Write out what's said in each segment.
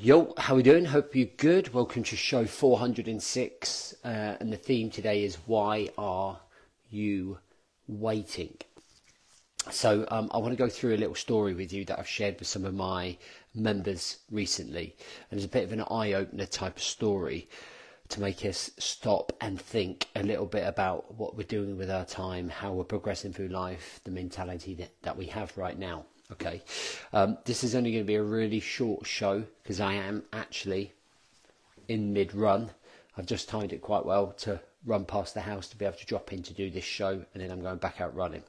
Yo, how we doing? Hope you're good. Welcome to show 406, uh, and the theme today is why are you waiting? So um, I want to go through a little story with you that I've shared with some of my members recently, and it's a bit of an eye-opener type of story to make us stop and think a little bit about what we're doing with our time, how we're progressing through life, the mentality that, that we have right now. Okay, um, this is only going to be a really short show because I am actually in mid run. I've just timed it quite well to run past the house to be able to drop in to do this show, and then I'm going back out running.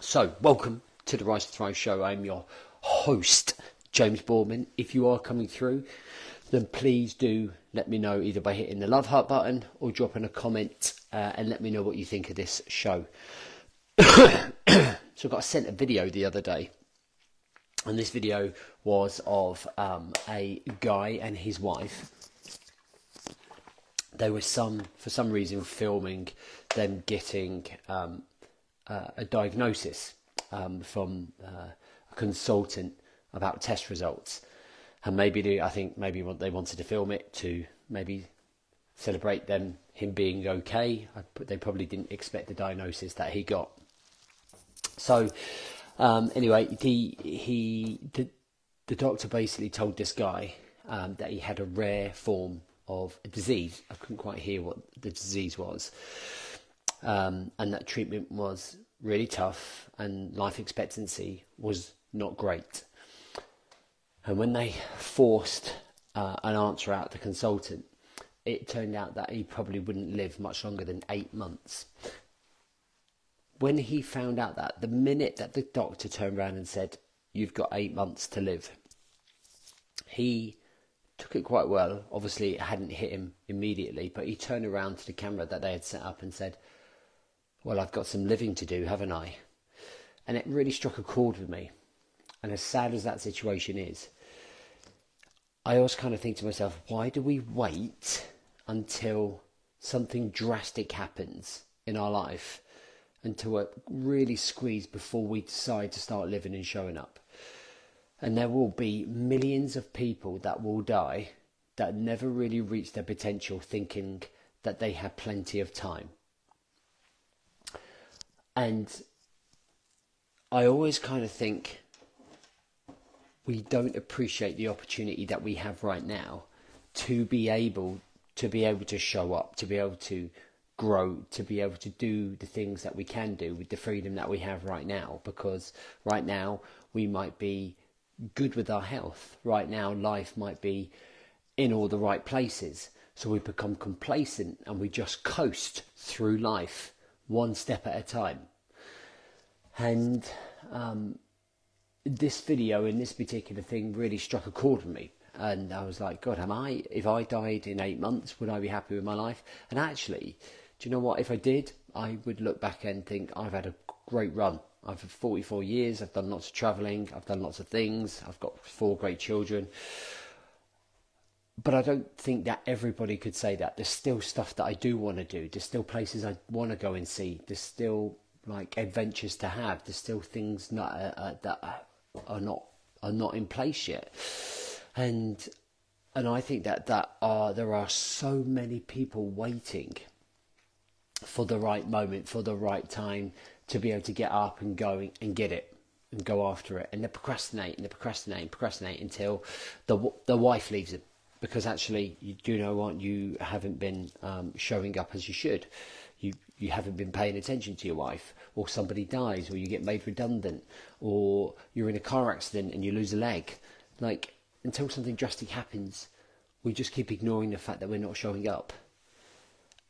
So, welcome to the Rise to Thrive show. I'm your host, James Boardman. If you are coming through, then please do let me know either by hitting the love heart button or dropping a comment uh, and let me know what you think of this show. So I got sent a video the other day, and this video was of um, a guy and his wife. They were some, for some reason, filming them getting um, uh, a diagnosis um, from uh, a consultant about test results, and maybe they, I think maybe they wanted to film it to maybe celebrate them him being okay. they probably didn't expect the diagnosis that he got. So um, anyway, the he the the doctor basically told this guy um, that he had a rare form of a disease. I couldn't quite hear what the disease was, um, and that treatment was really tough, and life expectancy was not great. And when they forced uh, an answer out the consultant, it turned out that he probably wouldn't live much longer than eight months when he found out that, the minute that the doctor turned around and said, You've got eight months to live, he took it quite well. Obviously, it hadn't hit him immediately, but he turned around to the camera that they had set up and said, Well, I've got some living to do, haven't I? And it really struck a chord with me. And as sad as that situation is, I always kind of think to myself, why do we wait until something drastic happens in our life until uh, we're really squeezed before we decide to start living and showing up. And there will be millions of people that will die that never really reach their potential thinking that they had plenty of time. And I always kind of think we don't appreciate the opportunity that we have right now to be able to be able to show up, to be able to grow to be able to do the things that we can do with the freedom that we have right now because right now we might be good with our health right now life might be in all the right places so we become complacent and we just coast through life one step at a time and um, this video and this particular thing really struck a chord with me and I was like, God, am I? If I died in eight months, would I be happy with my life? And actually, do you know what? If I did, I would look back and think I've had a great run. I've had 44 years, I've done lots of travelling, I've done lots of things, I've got four great children. But I don't think that everybody could say that. There's still stuff that I do want to do. There's still places I want to go and see. There's still like adventures to have. There's still things not, uh, uh, that are not are not in place yet. And and I think that that are there are so many people waiting for the right moment, for the right time to be able to get up and go and get it and go after it. And they procrastinate and they procrastinate and procrastinate until the the wife leaves them because actually you do know what you haven't been um, showing up as you should. You you haven't been paying attention to your wife, or somebody dies, or you get made redundant, or you're in a car accident and you lose a leg. Like until something drastic happens, we just keep ignoring the fact that we're not showing up.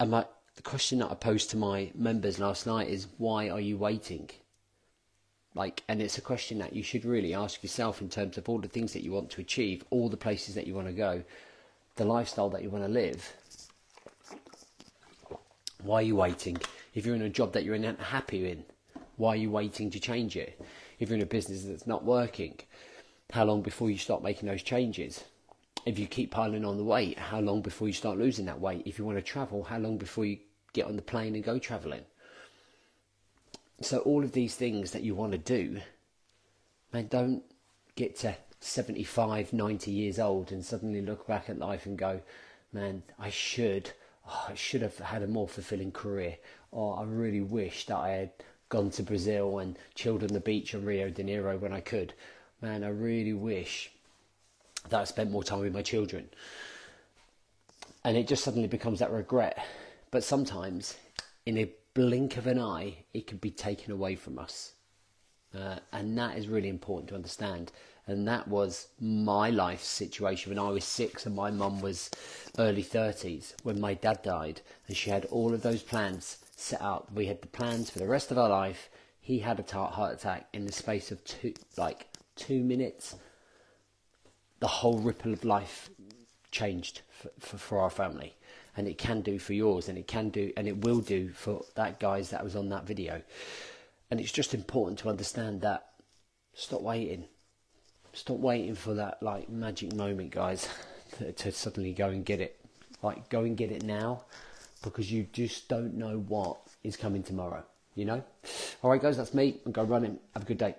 And my the question that I posed to my members last night is why are you waiting? Like, and it's a question that you should really ask yourself in terms of all the things that you want to achieve, all the places that you want to go, the lifestyle that you want to live. Why are you waiting? If you're in a job that you're unhappy happy in, why are you waiting to change it? If you're in a business that's not working, how long before you start making those changes? If you keep piling on the weight, how long before you start losing that weight? If you want to travel, how long before you get on the plane and go traveling? So all of these things that you want to do, man, don't get to 75, 90 years old and suddenly look back at life and go, man, I should, oh, I should have had a more fulfilling career. Or I really wish that I had gone to Brazil and chilled on the beach on Rio de Janeiro when I could. Man, I really wish that I spent more time with my children. And it just suddenly becomes that regret. But sometimes, in a blink of an eye, it can be taken away from us. Uh, and that is really important to understand. And that was my life situation when I was six and my mum was early 30s when my dad died. And she had all of those plans set up. We had the plans for the rest of our life. He had a heart attack in the space of two, like two minutes. The whole ripple of life changed for, for, for our family. And it can do for yours and it can do and it will do for that guys that was on that video. And it's just important to understand that. Stop waiting. Stop waiting for that like magic moment guys to, to suddenly go and get it. Like go and get it now because you just don't know what is coming tomorrow you know? All right guys that's me. And go running have a good day